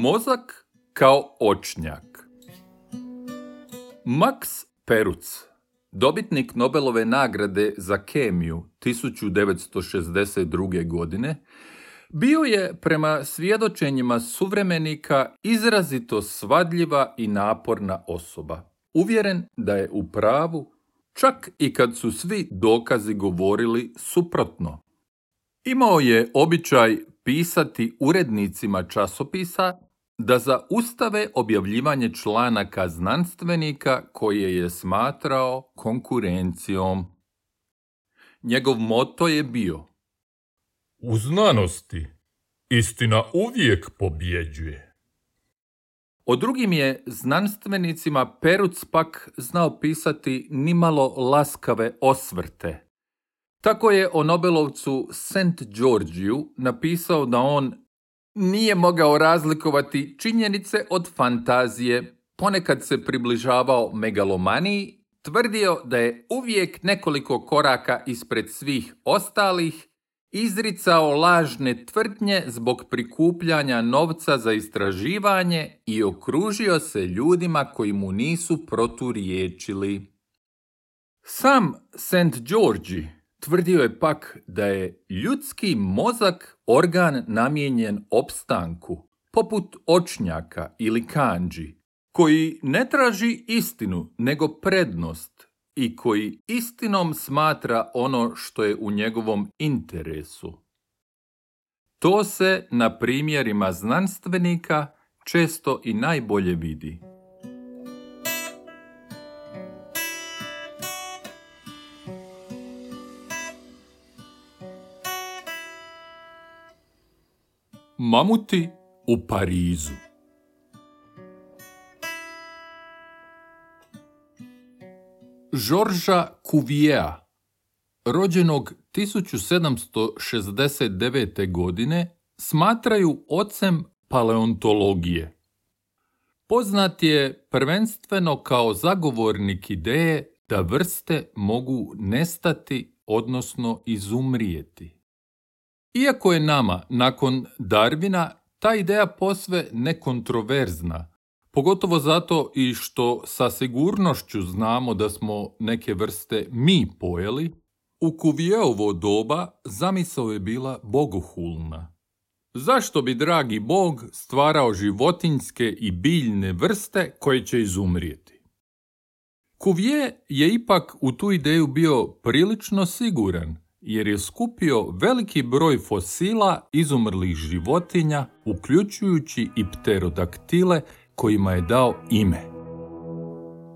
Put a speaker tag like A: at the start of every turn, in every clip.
A: Mozak kao očnjak Max Peruc, dobitnik Nobelove nagrade za kemiju 1962. godine, bio je prema svjedočenjima suvremenika izrazito svadljiva i naporna osoba. Uvjeren da je u pravu, čak i kad su svi dokazi govorili suprotno. Imao je običaj pisati urednicima časopisa da zaustave objavljivanje članaka znanstvenika koje je smatrao konkurencijom. Njegov moto je bio
B: U znanosti istina uvijek pobjeđuje.
A: O drugim je znanstvenicima Peruc pak znao pisati nimalo laskave osvrte. Tako je o Nobelovcu St. Georgiju napisao da on nije mogao razlikovati činjenice od fantazije, ponekad se približavao megalomaniji, tvrdio da je uvijek nekoliko koraka ispred svih ostalih, izricao lažne tvrdnje zbog prikupljanja novca za istraživanje i okružio se ljudima koji mu nisu proturiječili. Sam St. Georgi Tvrdio je pak da je ljudski mozak organ namijenjen opstanku, poput očnjaka ili kanđi, koji ne traži istinu, nego prednost i koji istinom smatra ono što je u njegovom interesu. To se na primjerima znanstvenika često i najbolje vidi. Mamuti u Parizu Žorža Cuvijea, rođenog 1769. godine, smatraju ocem paleontologije. Poznat je prvenstveno kao zagovornik ideje da vrste mogu nestati, odnosno izumrijeti. Iako je nama, nakon Darvina, ta ideja posve nekontroverzna, pogotovo zato i što sa sigurnošću znamo da smo neke vrste mi pojeli, u Kuvijeovo doba zamisao je bila bogohulna. Zašto bi dragi bog stvarao životinjske i biljne vrste koje će izumrijeti? Kuvije je ipak u tu ideju bio prilično siguran – jer je skupio veliki broj fosila izumrlih životinja, uključujući i pterodaktile kojima je dao ime.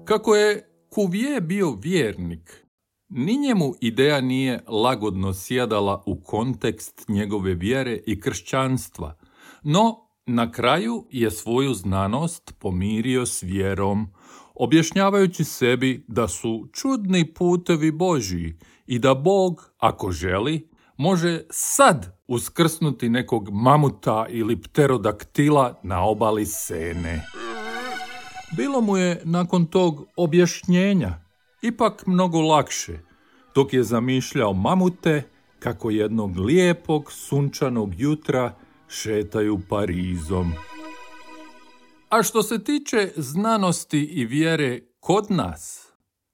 A: Kako je Kuvije bio vjernik, ni njemu ideja nije lagodno sjedala u kontekst njegove vjere i kršćanstva, no na kraju je svoju znanost pomirio s vjerom, objašnjavajući sebi da su čudni putevi Božiji i da Bog, ako želi, može sad uskrsnuti nekog mamuta ili pterodaktila na obali Sene. Bilo mu je nakon tog objašnjenja ipak mnogo lakše, dok je zamišljao mamute kako jednog lijepog sunčanog jutra šetaju Parizom. A što se tiče znanosti i vjere kod nas,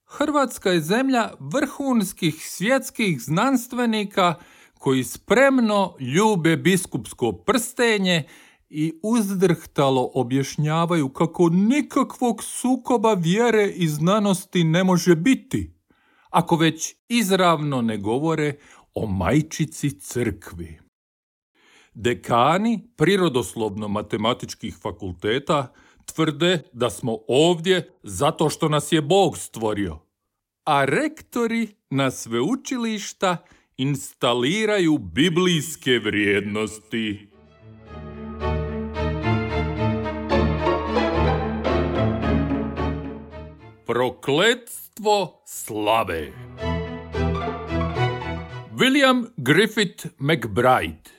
A: Hrvatska je zemlja vrhunskih svjetskih znanstvenika koji spremno ljube biskupsko prstenje i uzdrhtalo objašnjavaju kako nikakvog sukoba vjere i znanosti ne može biti, ako već izravno ne govore o majčici crkvi. Dekani prirodoslovno-matematičkih fakulteta tvrde da smo ovdje zato što nas je Bog stvorio, a rektori na sveučilišta instaliraju biblijske vrijednosti. Prokletstvo slave William Griffith McBride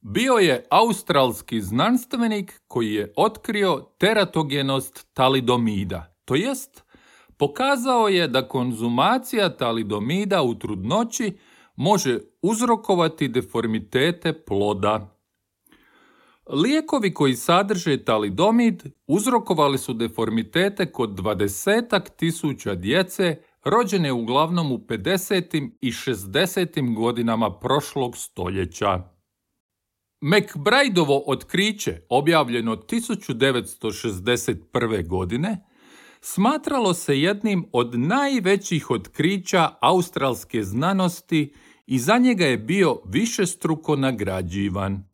A: bio je australski znanstvenik koji je otkrio teratogenost talidomida, to jest pokazao je da konzumacija talidomida u trudnoći može uzrokovati deformitete ploda. Lijekovi koji sadrže talidomid uzrokovali su deformitete kod dvadesetak tisuća djece rođene uglavnom u 50. i 60. godinama prošlog stoljeća. McBrideovo otkriće, objavljeno 1961. godine, smatralo se jednim od najvećih otkrića australske znanosti i za njega je bio višestruko nagrađivan.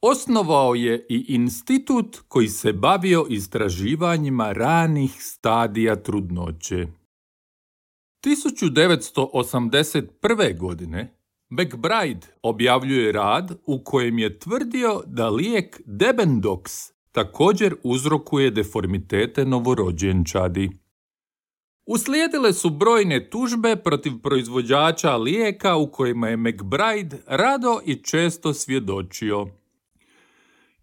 A: Osnovao je i institut koji se bavio istraživanjima ranih stadija trudnoće. 1981. godine McBride objavljuje rad u kojem je tvrdio da lijek Debendox također uzrokuje deformitete novorođenčadi. Uslijedile su brojne tužbe protiv proizvođača lijeka u kojima je McBride rado i često svjedočio.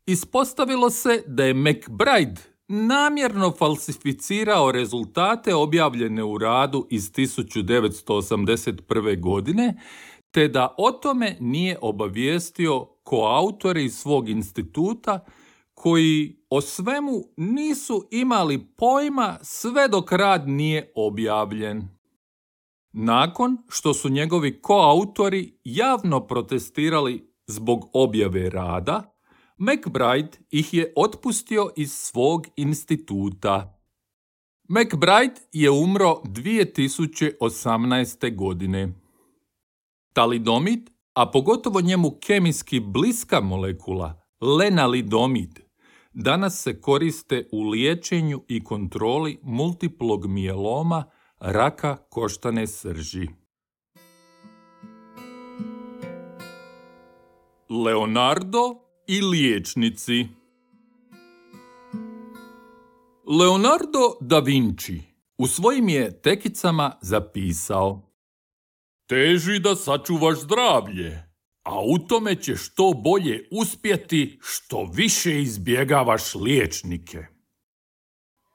A: Ispostavilo se da je McBride namjerno falsificirao rezultate objavljene u radu iz 1981. godine, te da o tome nije obavijestio koautore iz svog instituta koji o svemu nisu imali pojma sve dok rad nije objavljen. Nakon što su njegovi koautori javno protestirali zbog objave rada, McBride ih je otpustio iz svog instituta. McBride je umro 2018. godine. Talidomid, a pogotovo njemu kemijski bliska molekula, lenalidomid, danas se koriste u liječenju i kontroli multiplog mijeloma raka koštane srži. Leonardo i liječnici Leonardo da Vinci u svojim je tekicama zapisao Teži da sačuvaš zdravlje, a u tome će što bolje uspjeti što više izbjegavaš liječnike.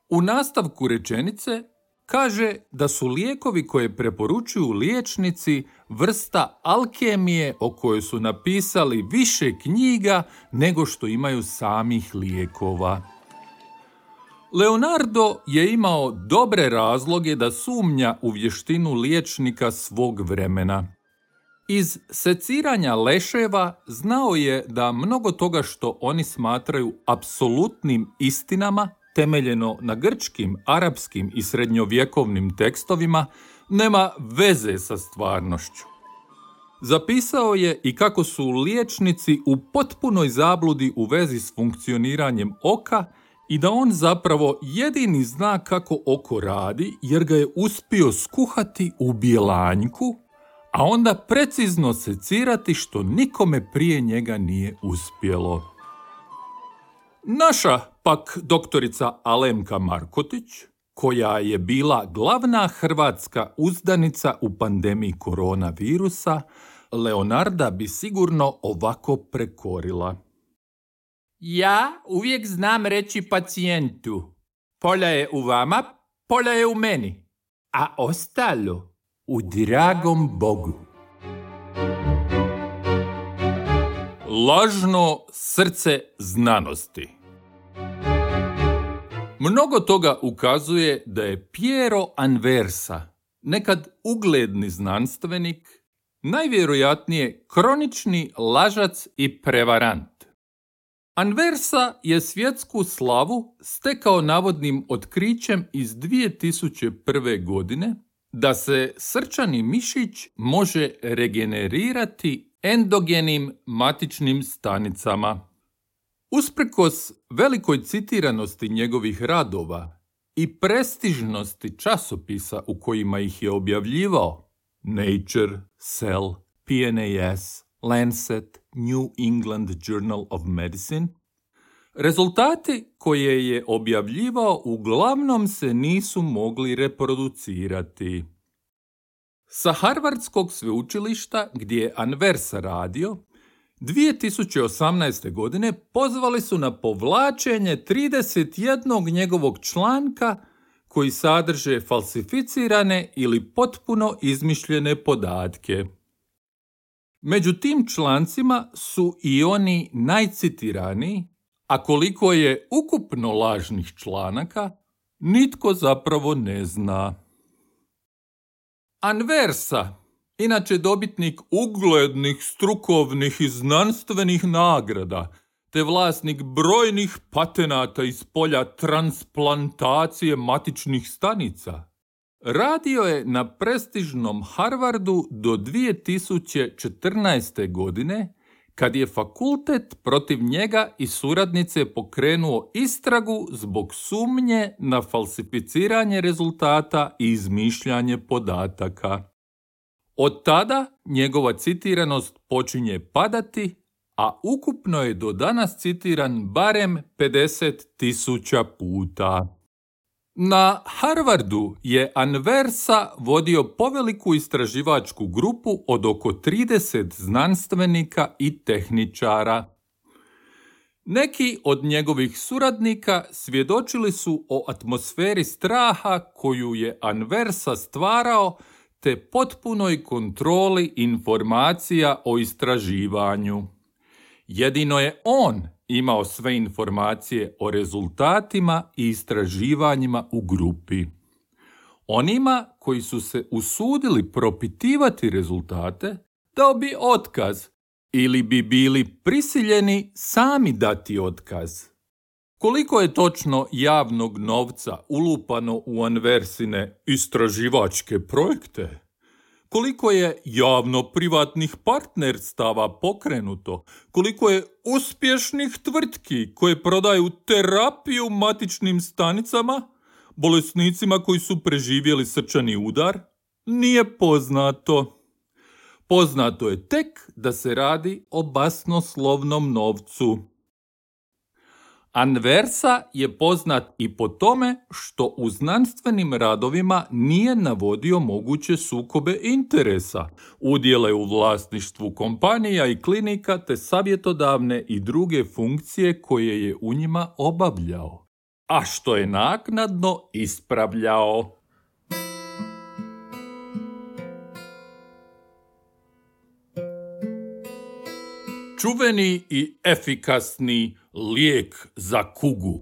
A: U nastavku rečenice kaže da su lijekovi koje preporučuju liječnici vrsta alkemije o kojoj su napisali više knjiga nego što imaju samih lijekova. Leonardo je imao dobre razloge da sumnja u vještinu liječnika svog vremena. Iz seciranja leševa znao je da mnogo toga što oni smatraju apsolutnim istinama temeljeno na grčkim, arapskim i srednjovjekovnim tekstovima, nema veze sa stvarnošću. Zapisao je i kako su liječnici u potpunoj zabludi u vezi s funkcioniranjem oka i da on zapravo jedini zna kako oko radi jer ga je uspio skuhati u bijelanjku, a onda precizno secirati što nikome prije njega nije uspjelo. Naša pak doktorica Alemka Markotić, koja je bila glavna hrvatska uzdanica u pandemiji koronavirusa, Leonarda bi sigurno ovako prekorila.
C: Ja uvijek znam reći pacijentu, polja je u vama, polja je u meni, a ostalo u dragom Bogu.
A: Lažno srce znanosti Mnogo toga ukazuje da je Piero Anversa, nekad ugledni znanstvenik, najvjerojatnije kronični lažac i prevarant. Anversa je svjetsku slavu stekao navodnim otkrićem iz 2001. godine da se srčani mišić može regenerirati endogenim matičnim stanicama. Usprkos velikoj citiranosti njegovih radova i prestižnosti časopisa u kojima ih je objavljivao Nature, Cell, PNAS, Lancet, New England Journal of Medicine, rezultati koje je objavljivao uglavnom se nisu mogli reproducirati. Sa Harvardskog sveučilišta gdje je Anversa radio, 2018. godine pozvali su na povlačenje 31 njegovog članka koji sadrže falsificirane ili potpuno izmišljene podatke. Među tim člancima su i oni najcitiraniji, a koliko je ukupno lažnih članaka, nitko zapravo ne zna. Anversa, inače dobitnik uglednih strukovnih i znanstvenih nagrada, te vlasnik brojnih patenata iz polja transplantacije matičnih stanica. Radio je na prestižnom Harvardu do 2014. godine, kad je fakultet protiv njega i suradnice pokrenuo istragu zbog sumnje na falsificiranje rezultata i izmišljanje podataka. Od tada njegova citiranost počinje padati, a ukupno je do danas citiran barem 50 tisuća puta. Na Harvardu je Anversa vodio poveliku istraživačku grupu od oko 30 znanstvenika i tehničara. Neki od njegovih suradnika svjedočili su o atmosferi straha koju je Anversa stvarao te potpunoj kontroli informacija o istraživanju. Jedino je on imao sve informacije o rezultatima i istraživanjima u grupi. Onima koji su se usudili propitivati rezultate, dao bi otkaz ili bi bili prisiljeni sami dati otkaz. Koliko je točno javnog novca ulupano u Anversine istraživačke projekte? Koliko je javno-privatnih partnerstava pokrenuto, koliko je uspješnih tvrtki koje prodaju terapiju matičnim stanicama, bolesnicima koji su preživjeli srčani udar, nije poznato. Poznato je tek da se radi o basnoslovnom novcu. Anversa je poznat i po tome što u znanstvenim radovima nije navodio moguće sukobe interesa, udjele u vlasništvu kompanija i klinika te savjetodavne i druge funkcije koje je u njima obavljao, a što je naknadno ispravljao. Čuveni i efikasni lijek za kugu.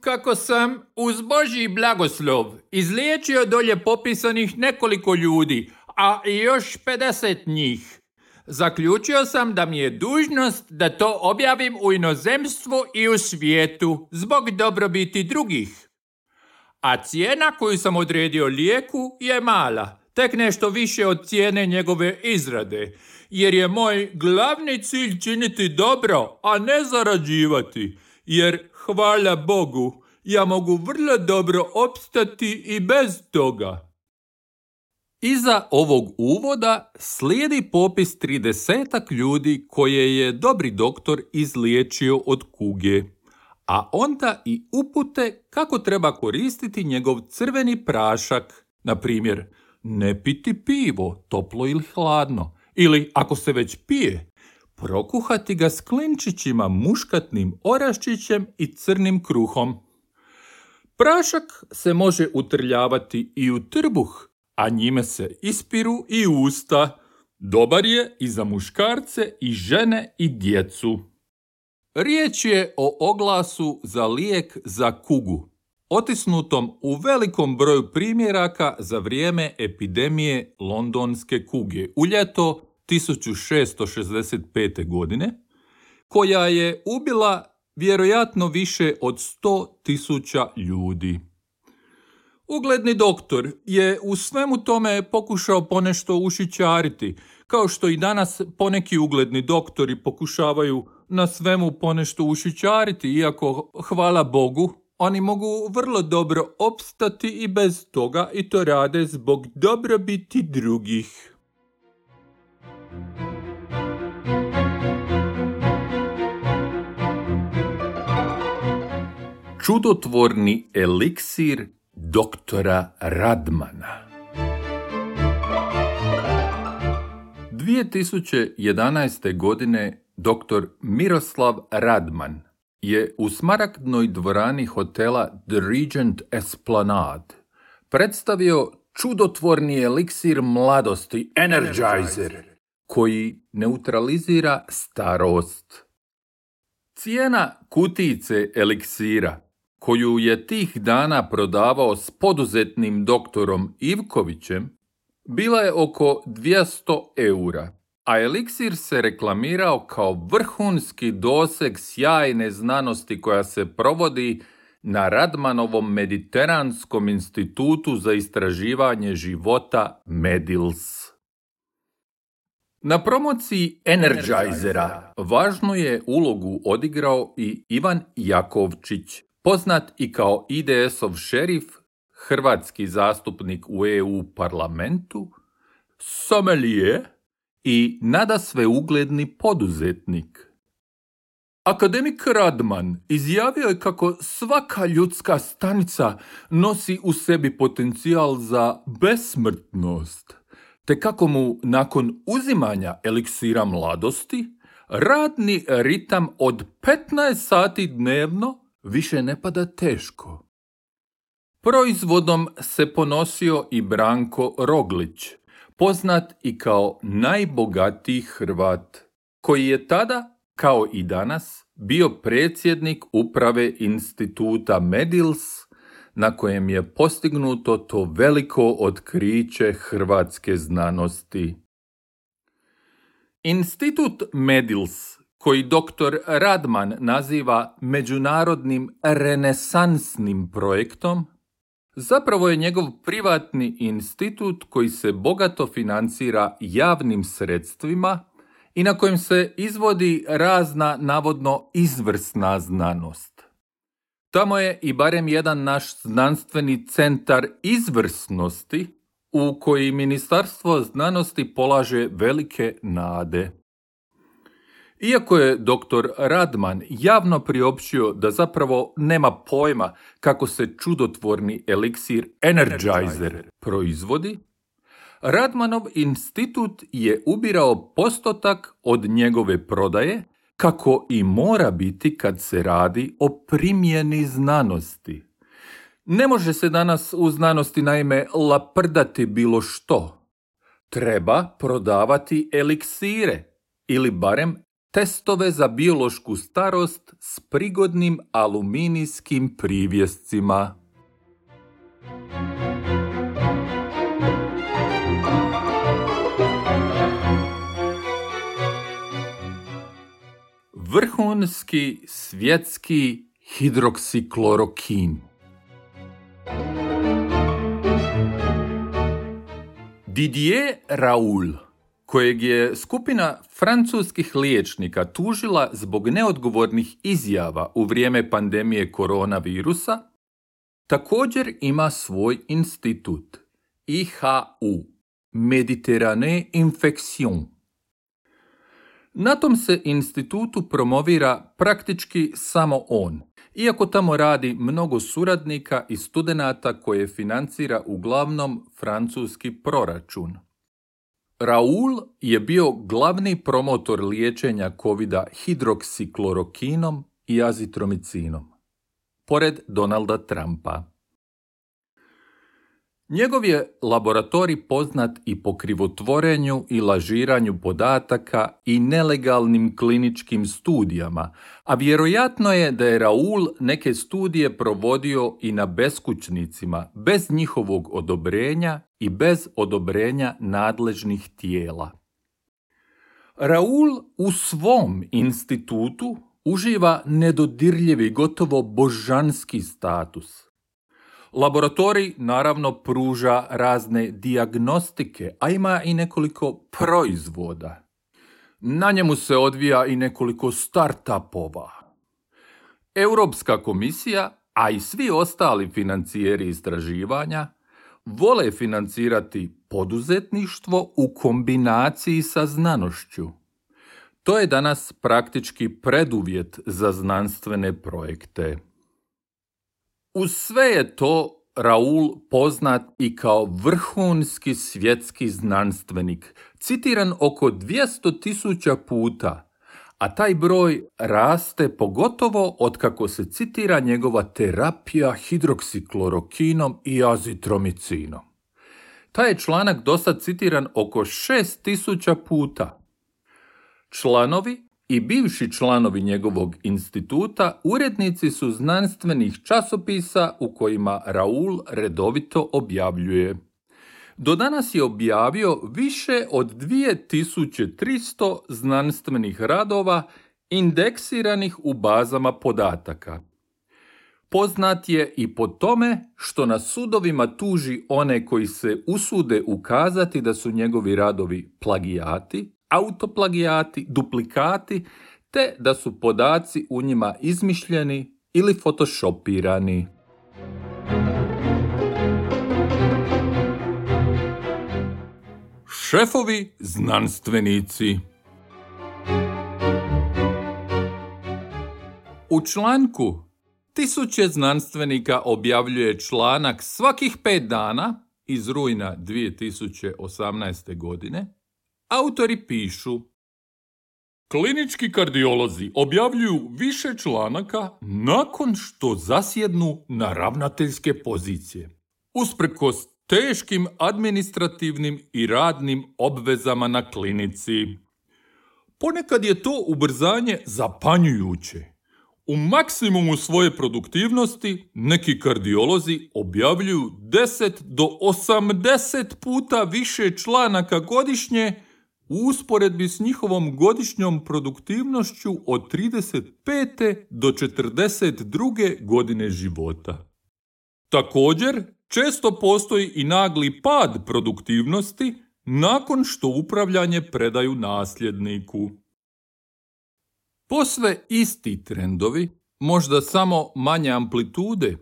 C: Kako sam uz Božji blagoslov izliječio dolje popisanih nekoliko ljudi, a još 50 njih, zaključio sam da mi je dužnost da to objavim u inozemstvu i u svijetu zbog dobrobiti drugih. A cijena koju sam odredio lijeku je mala, tek nešto više od cijene njegove izrade, jer je moj glavni cilj činiti dobro, a ne zarađivati, jer hvala Bogu, ja mogu vrlo dobro opstati i bez toga.
A: Iza ovog uvoda slijedi popis tridesetak ljudi koje je dobri doktor izliječio od kuge, a onda i upute kako treba koristiti njegov crveni prašak, na primjer, ne piti pivo, toplo ili hladno, ili, ako se već pije, prokuhati ga s klinčićima muškatnim oraščićem i crnim kruhom. Prašak se može utrljavati i u trbuh, a njime se ispiru i usta. Dobar je i za muškarce i žene i djecu. Riječ je o oglasu za lijek za kugu otisnutom u velikom broju primjeraka za vrijeme epidemije londonske kuge u ljeto 1665. godine, koja je ubila vjerojatno više od 100.000 ljudi. Ugledni doktor je u svemu tome pokušao ponešto ušićariti, kao što i danas poneki ugledni doktori pokušavaju na svemu ponešto ušićariti, iako, hvala Bogu, oni mogu vrlo dobro opstati i bez toga i to rade zbog dobrobiti drugih. Čudotvorni eliksir doktora Radmana 2011. godine dr. Miroslav Radman je u smaragdnoj dvorani hotela The Regent Esplanade predstavio čudotvorni eliksir mladosti, Energizer, koji neutralizira starost. Cijena kutice eliksira, koju je tih dana prodavao s poduzetnim doktorom Ivkovićem, bila je oko 200 eura, a eliksir se reklamirao kao vrhunski doseg sjajne znanosti koja se provodi na Radmanovom Mediteranskom institutu za istraživanje života Medils. Na promociji Energizera važnu je ulogu odigrao i Ivan Jakovčić, poznat i kao IDS-ov šerif, hrvatski zastupnik u EU parlamentu, somelije i nada sve ugledni poduzetnik. Akademik Radman izjavio je kako svaka ljudska stanica nosi u sebi potencijal za besmrtnost, te kako mu nakon uzimanja eliksira mladosti radni ritam od 15 sati dnevno više ne pada teško. Proizvodom se ponosio i Branko Roglić, poznat i kao najbogatiji Hrvat, koji je tada kao i danas, bio predsjednik uprave instituta Medils, na kojem je postignuto to veliko otkriće hrvatske znanosti. Institut Medils, koji dr. Radman naziva međunarodnim renesansnim projektom, zapravo je njegov privatni institut koji se bogato financira javnim sredstvima i na kojem se izvodi razna navodno izvrsna znanost. Tamo je i barem jedan naš znanstveni centar izvrsnosti u koji Ministarstvo znanosti polaže velike nade. Iako je dr. Radman javno priopćio da zapravo nema pojma kako se čudotvorni eliksir Energizer proizvodi, Radmanov institut je ubirao postotak od njegove prodaje, kako i mora biti kad se radi o primjeni znanosti. Ne može se danas u znanosti naime laprdati bilo što. Treba prodavati eliksire ili barem testove za biološku starost s prigodnim aluminijskim privjescima. vrhunski svjetski hidroksiklorokin. Didier Raoul, kojeg je skupina francuskih liječnika tužila zbog neodgovornih izjava u vrijeme pandemije koronavirusa, također ima svoj institut IHU, Mediterrane Infection, na tom se institutu promovira praktički samo on, iako tamo radi mnogo suradnika i studenata koje financira uglavnom francuski proračun. Raul je bio glavni promotor liječenja covida hidroksiklorokinom i azitromicinom, pored Donalda Trumpa. Njegov je laboratorij poznat i po krivotvorenju i lažiranju podataka i nelegalnim kliničkim studijama, a vjerojatno je da je Raul neke studije provodio i na beskućnicima bez njihovog odobrenja i bez odobrenja nadležnih tijela. Raul u svom institutu uživa nedodirljivi gotovo božanski status – Laboratorij naravno pruža razne dijagnostike, a ima i nekoliko proizvoda. Na njemu se odvija i nekoliko startupova. Europska komisija, a i svi ostali financijeri istraživanja, vole financirati poduzetništvo u kombinaciji sa znanošću. To je danas praktički preduvjet za znanstvene projekte. Uz sve je to Raul poznat i kao vrhunski svjetski znanstvenik, citiran oko 200 tisuća puta, a taj broj raste pogotovo otkako se citira njegova terapija hidroksiklorokinom i azitromicinom.
D: Taj je članak dosad citiran oko 6000 puta. Članovi i bivši članovi njegovog instituta urednici su znanstvenih časopisa u kojima Raul redovito objavljuje. Do danas je objavio više od 2300 znanstvenih radova indeksiranih u bazama podataka. Poznat je i po tome što na sudovima tuži one koji se usude ukazati da su njegovi radovi plagijati, autoplagijati, duplikati, te da su podaci u njima izmišljeni ili photoshopirani.
A: Šefovi znanstvenici U članku tisuće znanstvenika objavljuje članak svakih pet dana iz rujna 2018. godine. Autori pišu Klinički kardiolozi objavljuju više članaka nakon što zasjednu na ravnateljske pozicije. Usprkos teškim administrativnim i radnim obvezama na klinici. Ponekad je to ubrzanje zapanjujuće. U maksimumu svoje produktivnosti neki kardiolozi objavljuju 10 do 80 puta više članaka godišnje u usporedbi s njihovom godišnjom produktivnošću od 35. do 42. godine života. Također, često postoji i nagli pad produktivnosti nakon što upravljanje predaju nasljedniku. Posve isti trendovi, možda samo manje amplitude,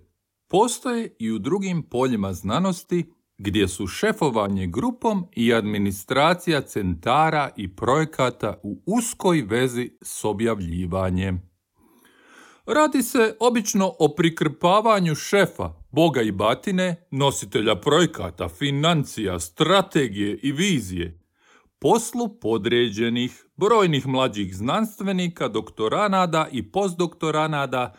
A: postoje i u drugim poljima znanosti gdje su šefovanje grupom i administracija centara i projekata u uskoj vezi s objavljivanjem. Radi se obično o prikrpavanju šefa, boga i batine, nositelja projekata, financija, strategije i vizije, poslu podređenih brojnih mlađih znanstvenika, doktoranada i postdoktoranada,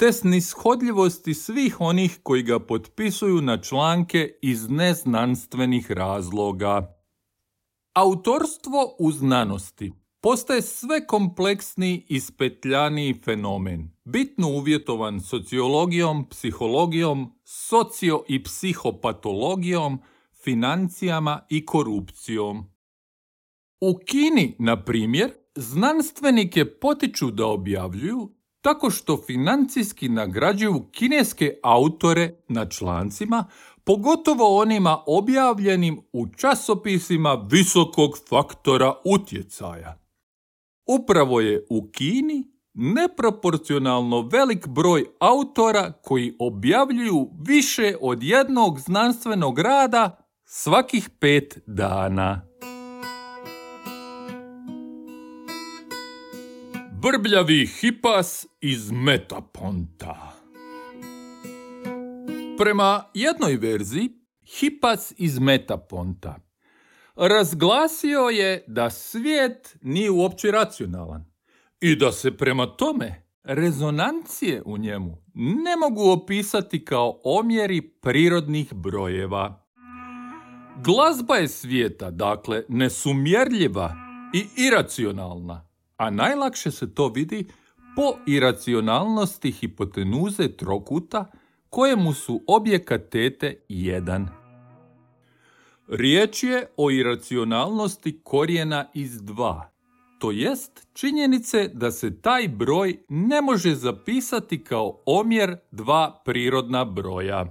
A: te snishodljivosti svih onih koji ga potpisuju na članke iz neznanstvenih razloga. Autorstvo u znanosti postaje sve kompleksniji i spetljaniji fenomen, bitno uvjetovan sociologijom, psihologijom, socio- i psihopatologijom, financijama i korupcijom. U Kini, na primjer, znanstvenike potiču da objavljuju tako što financijski nagrađuju kineske autore na člancima, pogotovo onima objavljenim u časopisima visokog faktora utjecaja. Upravo je u Kini neproporcionalno velik broj autora koji objavljuju više od jednog znanstvenog rada svakih pet dana. Brbljavi hipas iz Metaponta. Prema jednoj verziji, hipas iz Metaponta. Razglasio je da svijet nije uopće racionalan i da se prema tome rezonancije u njemu ne mogu opisati kao omjeri prirodnih brojeva. Glazba je svijeta, dakle, nesumjerljiva i iracionalna, a najlakše se to vidi po iracionalnosti hipotenuze trokuta kojemu su obje katete jedan. Riječ je o iracionalnosti korijena iz dva, to jest činjenice da se taj broj ne može zapisati kao omjer dva prirodna broja.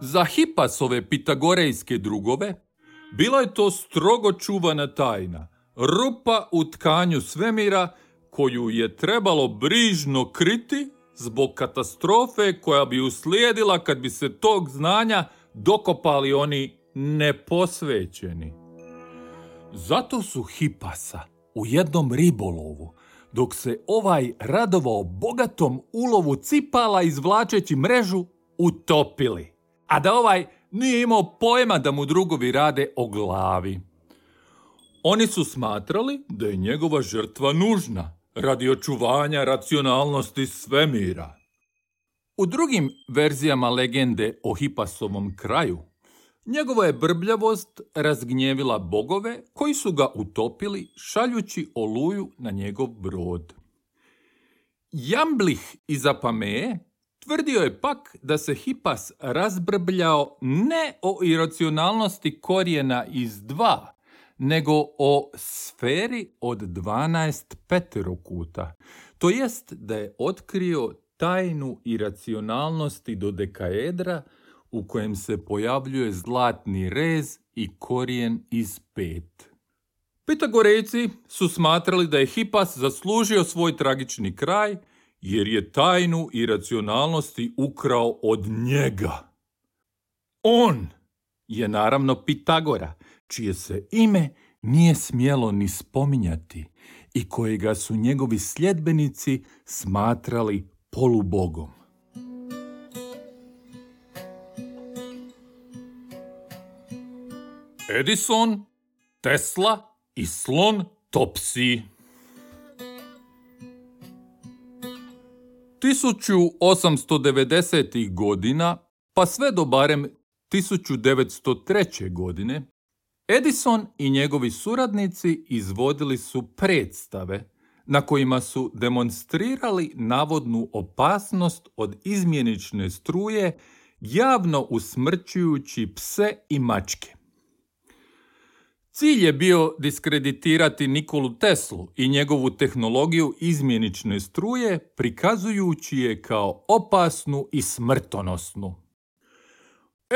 A: Za Hipasove pitagorejske drugove bila je to strogo čuvana tajna, rupa u tkanju svemira koju je trebalo brižno kriti zbog katastrofe koja bi uslijedila kad bi se tog znanja dokopali oni neposvećeni. Zato su Hipasa u jednom ribolovu, dok se ovaj radovao bogatom ulovu cipala izvlačeći mrežu, utopili. A da ovaj nije imao pojma da mu drugovi rade o glavi. Oni su smatrali da je njegova žrtva nužna radi očuvanja racionalnosti svemira. U drugim verzijama legende o Hipasovom kraju, Njegova je brbljavost razgnjevila bogove koji su ga utopili šaljući oluju na njegov brod. Jamblih iz Apameje tvrdio je pak da se Hipas razbrbljao ne o iracionalnosti korijena iz dva, nego o sferi od 12 peterokuta, to jest da je otkrio tajnu iracionalnosti do dekaedra u kojem se pojavljuje zlatni rez i korijen iz pet. Pitagorejci su smatrali da je Hipas zaslužio svoj tragični kraj jer je tajnu iracionalnosti ukrao od njega. On je naravno Pitagora, čije se ime nije smjelo ni spominjati i kojega su njegovi sljedbenici smatrali polubogom. Edison, Tesla i slon Topsi. 1890. godina, pa sve do barem 1903. godine, Edison i njegovi suradnici izvodili su predstave na kojima su demonstrirali navodnu opasnost od izmjenične struje javno usmrćujući pse i mačke. Cilj je bio diskreditirati Nikolu Teslu i njegovu tehnologiju izmjenične struje, prikazujući je kao opasnu i smrtonosnu.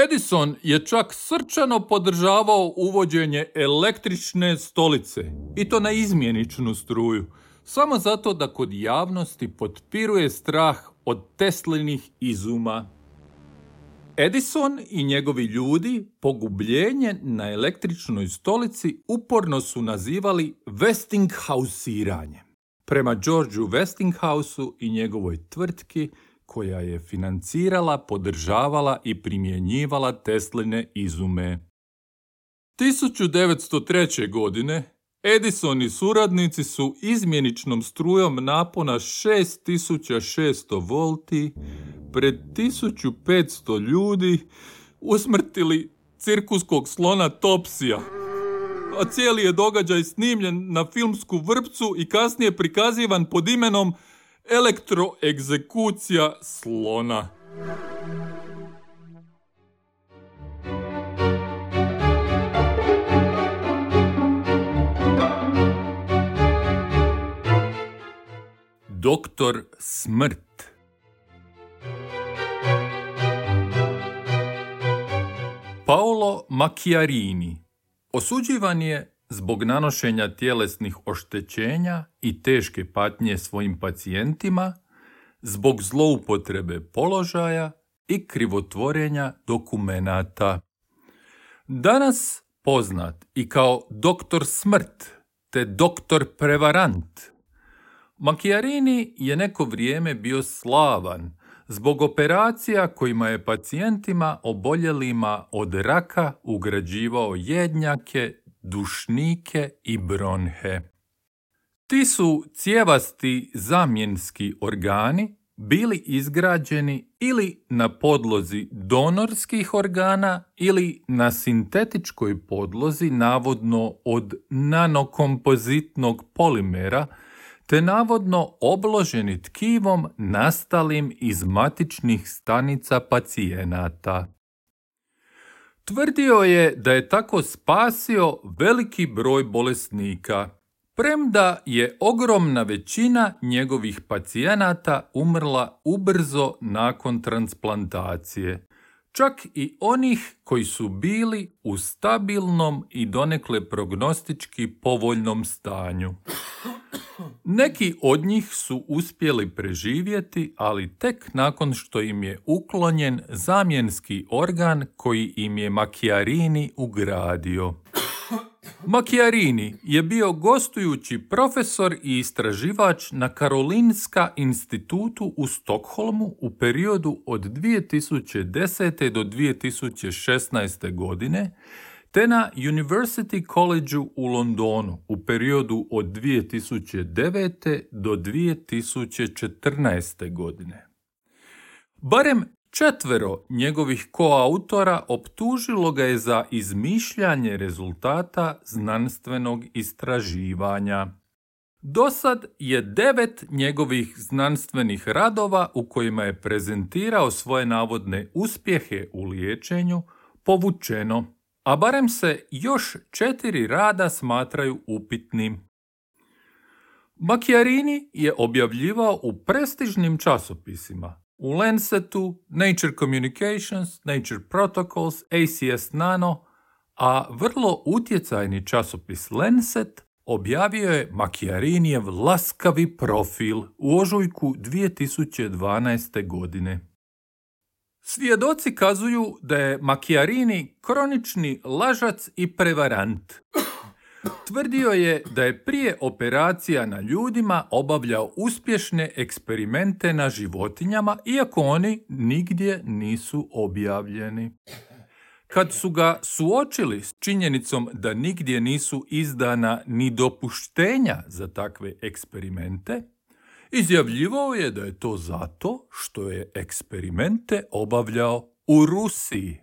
A: Edison je čak srčano podržavao uvođenje električne stolice, i to na izmjeničnu struju, samo zato da kod javnosti potpiruje strah od Teslinih izuma. Edison i njegovi ljudi pogubljenje na električnoj stolici uporno su nazivali Westinghousiranje. Prema Georgeu Westinghouseu i njegovoj tvrtki koja je financirala, podržavala i primjenjivala Tesline izume. 1903. godine Edison i suradnici su izmjeničnom strujom napona 6600 volti pred 1500 ljudi usmrtili cirkuskog slona Topsija. A cijeli je događaj snimljen na filmsku vrpcu i kasnije prikazivan pod imenom Elektroegzekucija slona. Doktor Smrt Paolo Macchiarini osuđivan je zbog nanošenja tjelesnih oštećenja i teške patnje svojim pacijentima, zbog zloupotrebe položaja i krivotvorenja dokumenata. Danas poznat i kao doktor smrt te doktor prevarant. Macchiarini je neko vrijeme bio slavan zbog operacija kojima je pacijentima oboljelima od raka ugrađivao jednjake, dušnike i bronhe. Ti su cijevasti zamjenski organi bili izgrađeni ili na podlozi donorskih organa ili na sintetičkoj podlozi navodno od nanokompozitnog polimera – te navodno obloženi tkivom nastalim iz matičnih stanica pacijenata. Tvrdio je da je tako spasio veliki broj bolesnika, premda je ogromna većina njegovih pacijenata umrla ubrzo nakon transplantacije, čak i onih koji su bili u stabilnom i donekle prognostički povoljnom stanju. Neki od njih su uspjeli preživjeti, ali tek nakon što im je uklonjen zamjenski organ koji im je Macchiarini ugradio. Macchiarini je bio gostujući profesor i istraživač na Karolinska institutu u Stokholmu u periodu od 2010. do 2016. godine, te na University College u Londonu u periodu od 2009. do 2014. godine. Barem Četvero njegovih koautora optužilo ga je za izmišljanje rezultata znanstvenog istraživanja. Dosad je devet njegovih znanstvenih radova u kojima je prezentirao svoje navodne uspjehe u liječenju povučeno, a barem se još četiri rada smatraju upitnim. Macchiarini je objavljivao u prestižnim časopisima, u Lancetu, Nature Communications, Nature Protocols, ACS Nano, a vrlo utjecajni časopis Lancet objavio je Macchiarinijev laskavi profil u ožujku 2012. godine. Svjedoci kazuju da je Macchiarini kronični lažac i prevarant. Tvrdio je da je prije operacija na ljudima obavljao uspješne eksperimente na životinjama, iako oni nigdje nisu objavljeni. Kad su ga suočili s činjenicom da nigdje nisu izdana ni dopuštenja za takve eksperimente, izjavljivao je da je to zato što je eksperimente obavljao u Rusiji.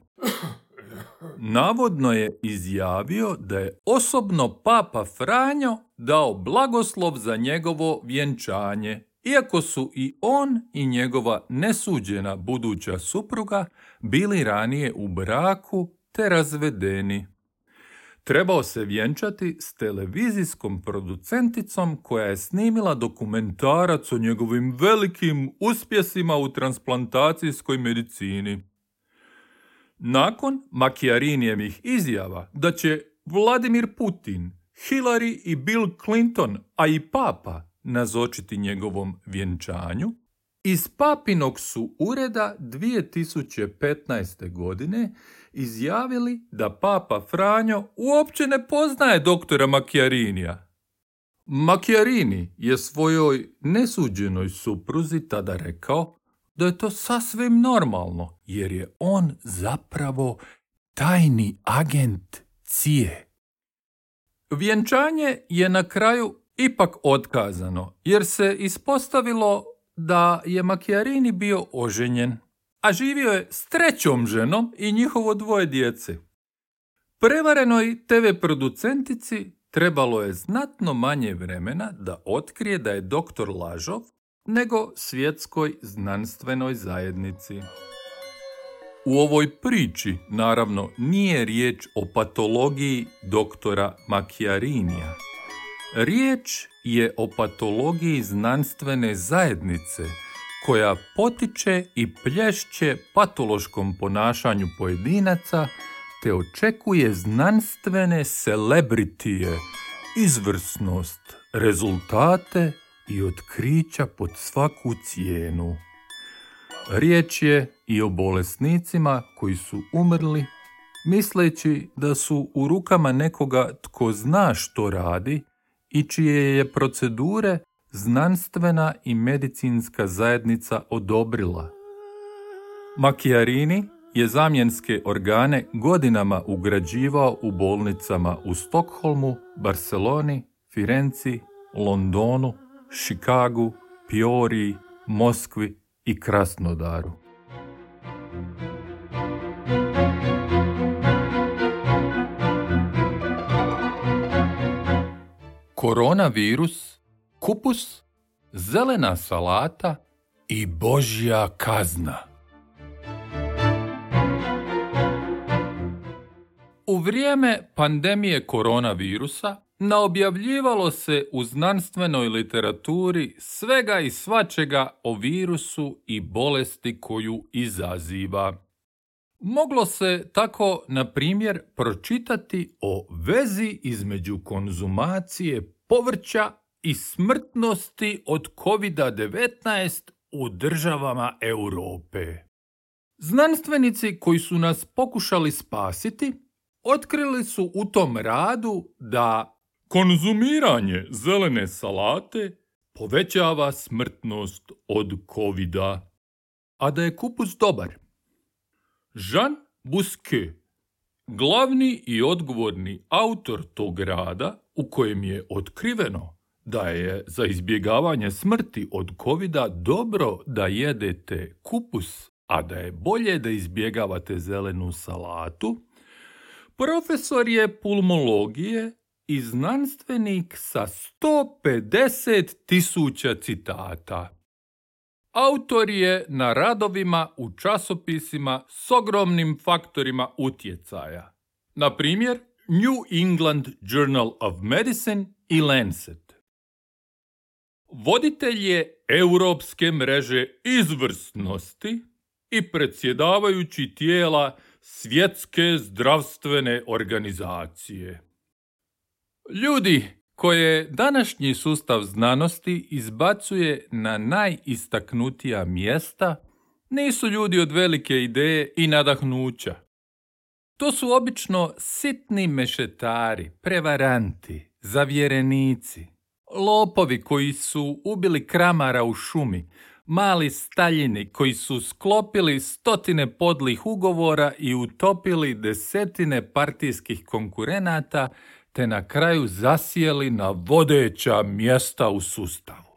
A: Navodno je izjavio da je osobno papa Franjo dao blagoslov za njegovo vjenčanje, iako su i on i njegova nesuđena buduća supruga bili ranije u braku te razvedeni. Trebao se vjenčati s televizijskom producenticom koja je snimila dokumentarac o njegovim velikim uspjesima u transplantacijskoj medicini. Nakon Makijarinijevih izjava da će Vladimir Putin, Hillary i Bill Clinton, a i papa nazočiti njegovom vjenčanju, iz papinog su ureda 2015. godine izjavili da papa Franjo uopće ne poznaje doktora Makijarinija. Makijarini je svojoj nesuđenoj supruzi tada rekao da je to sasvim normalno, jer je on zapravo tajni agent cije. Vjenčanje je na kraju ipak otkazano, jer se ispostavilo da je Makijarini bio oženjen, a živio je s trećom ženom i njihovo dvoje djece. Prevarenoj TV producentici trebalo je znatno manje vremena da otkrije da je doktor Lažov nego svjetskoj znanstvenoj zajednici. U ovoj priči, naravno, nije riječ o patologiji doktora Macchiarinija. Riječ je o patologiji znanstvene zajednice koja potiče i plješće patološkom ponašanju pojedinaca te očekuje znanstvene celebritije, izvrsnost, rezultate i otkrića pod svaku cijenu. Riječ je i o bolesnicima koji su umrli, misleći da su u rukama nekoga tko zna što radi i čije je procedure znanstvena i medicinska zajednica odobrila. Makijarini je zamjenske organe godinama ugrađivao u bolnicama u Stokholmu, Barceloni, Firenci, Londonu, Šikagu, Pioriji, Moskvi i Krasnodaru. Koronavirus, kupus, zelena salata i božja kazna. U vrijeme pandemije koronavirusa naobjavljivalo se u znanstvenoj literaturi svega i svačega o virusu i bolesti koju izaziva. Moglo se tako, na primjer, pročitati o vezi između konzumacije povrća i smrtnosti od COVID-19 u državama Europe. Znanstvenici koji su nas pokušali spasiti, otkrili su u tom radu da Konzumiranje zelene salate povećava smrtnost od covida. A da je kupus dobar. Jean Busquet, glavni i odgovorni autor tog rada u kojem je otkriveno da je za izbjegavanje smrti od covida dobro da jedete kupus a da je bolje da izbjegavate zelenu salatu, profesor je pulmologije i znanstvenik sa 150 tisuća citata. Autor je na radovima u časopisima s ogromnim faktorima utjecaja. Na primjer, New England Journal of Medicine i Lancet. Voditelj je Europske mreže izvrsnosti i predsjedavajući tijela Svjetske zdravstvene organizacije. Ljudi koje današnji sustav znanosti izbacuje na najistaknutija mjesta nisu ljudi od velike ideje i nadahnuća. To su obično sitni mešetari, prevaranti, zavjerenici, lopovi koji su ubili kramara u šumi, mali staljini koji su sklopili stotine podlih ugovora i utopili desetine partijskih konkurenata te na kraju zasijeli na vodeća mjesta u sustavu.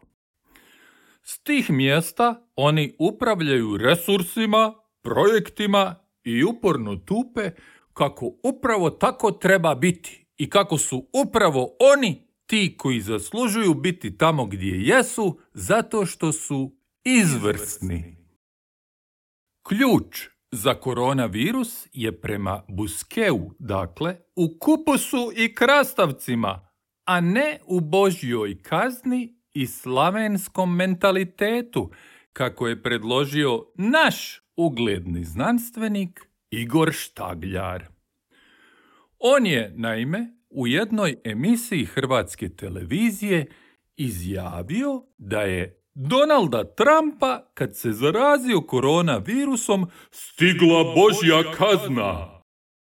A: S tih mjesta oni upravljaju resursima, projektima i uporno tupe kako upravo tako treba biti i kako su upravo oni ti koji zaslužuju biti tamo gdje jesu zato što su izvrsni. Ključ za koronavirus je prema Buskeu, dakle, u kupusu i krastavcima, a ne u božjoj kazni i slavenskom mentalitetu, kako je predložio naš ugledni znanstvenik Igor Štagljar. On je, naime, u jednoj emisiji Hrvatske televizije izjavio da je Donalda Trumpa, kad se zarazio koronavirusom, stigla Božja kazna.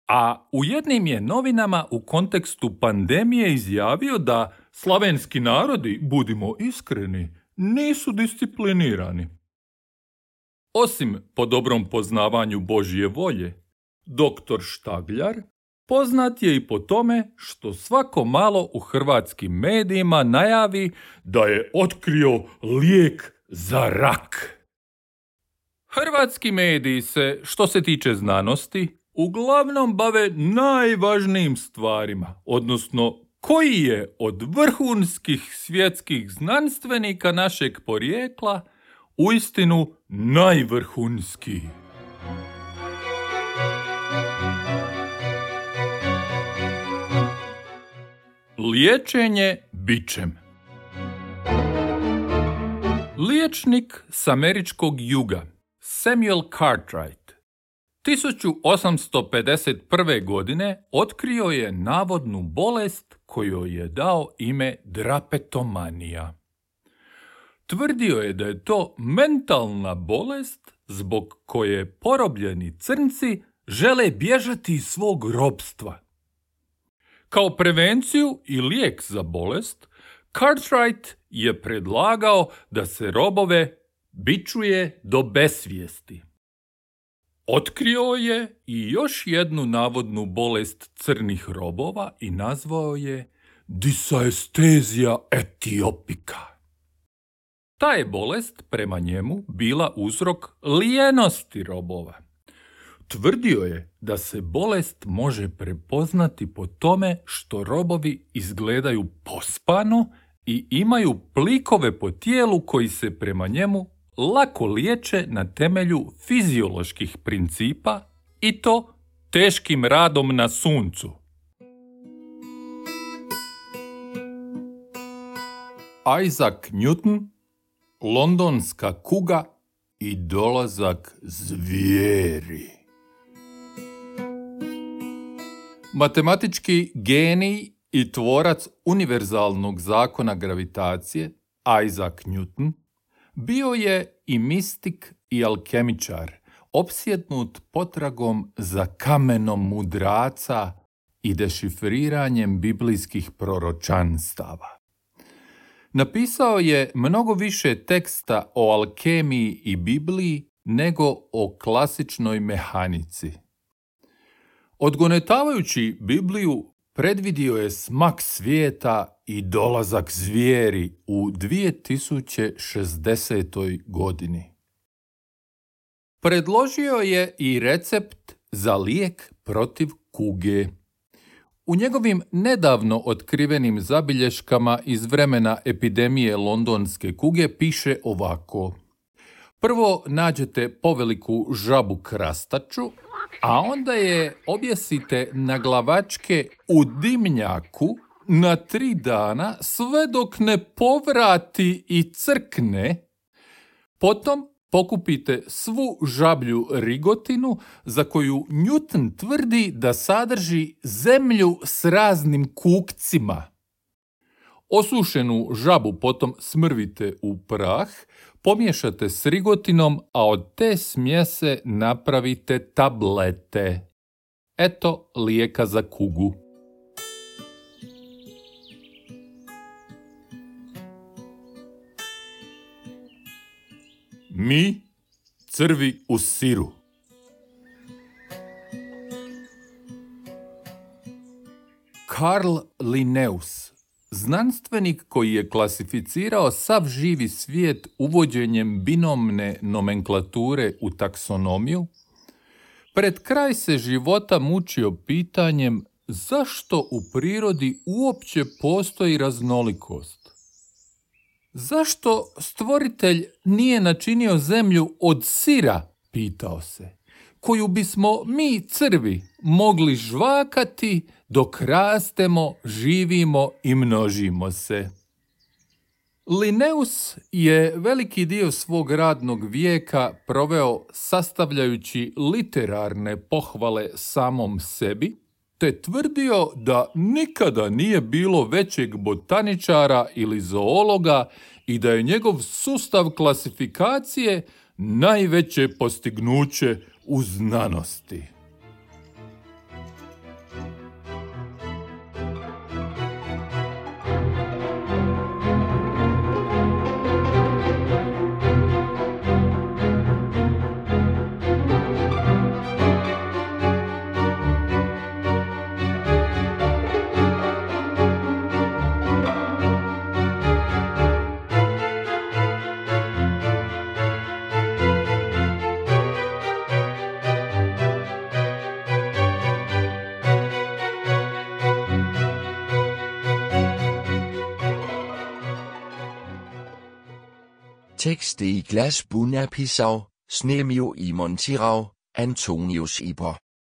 A: A u jednim je novinama u kontekstu pandemije izjavio da slavenski narodi, budimo iskreni, nisu disciplinirani. Osim po dobrom poznavanju Božje volje, doktor Štagljar Poznat je i po tome što svako malo u hrvatskim medijima najavi da je otkrio lijek za rak. Hrvatski mediji se, što se tiče znanosti, uglavnom bave najvažnijim stvarima, odnosno koji je od vrhunskih svjetskih znanstvenika našeg porijekla uistinu najvrhunskiji. Liječenje bićem Liječnik s američkog juga Samuel Cartwright 1851. godine otkrio je navodnu bolest kojoj je dao ime drapetomanija. Tvrdio je da je to mentalna bolest zbog koje porobljeni crnci žele bježati iz svog robstva – kao prevenciju i lijek za bolest, Cartwright je predlagao da se robove bičuje do besvijesti. Otkrio je i još jednu navodnu bolest crnih robova i nazvao je disaestezija etiopika. Ta je bolest prema njemu bila uzrok lijenosti robova. Tvrdio je da se bolest može prepoznati po tome što robovi izgledaju pospano i imaju plikove po tijelu koji se prema njemu lako liječe na temelju fizioloških principa i to teškim radom na suncu. Isaac Newton, londonska kuga i dolazak zvijeri. Matematički genij i tvorac univerzalnog zakona gravitacije, Isaac Newton, bio je i mistik i alkemičar, opsjednut potragom za kamenom mudraca i dešifriranjem biblijskih proročanstava. Napisao je mnogo više teksta o alkemiji i Bibliji nego o klasičnoj mehanici – Odgonetavajući Bibliju, predvidio je smak svijeta i dolazak zvijeri u 2060. godini. Predložio je i recept za lijek protiv kuge. U njegovim nedavno otkrivenim zabilješkama iz vremena epidemije londonske kuge piše ovako. Prvo nađete poveliku žabu krastaču, a onda je objesite na glavačke u dimnjaku na tri dana sve dok ne povrati i crkne, potom pokupite svu žablju rigotinu za koju Newton tvrdi da sadrži zemlju s raznim kukcima. Osušenu žabu potom smrvite u prah, pomiješate s rigotinom, a od te smjese napravite tablete. Eto lijeka za kugu.
B: Mi, crvi u siru.
A: Karl Linnaeus, znanstvenik koji je klasificirao sav živi svijet uvođenjem binomne nomenklature u taksonomiju, pred kraj se života mučio pitanjem zašto u prirodi uopće postoji raznolikost. Zašto stvoritelj nije načinio zemlju od sira, pitao se, koju bismo mi crvi mogli žvakati dok rastemo, živimo i množimo se. Lineus je veliki dio svog radnog vijeka proveo sastavljajući literarne pohvale samom sebi, te tvrdio da nikada nije bilo većeg botaničara ili zoologa i da je njegov sustav klasifikacije najveće postignuće u znanosti.
E: Tekste i glas Bunapisau, Snemio i Montirau, Antonius Iber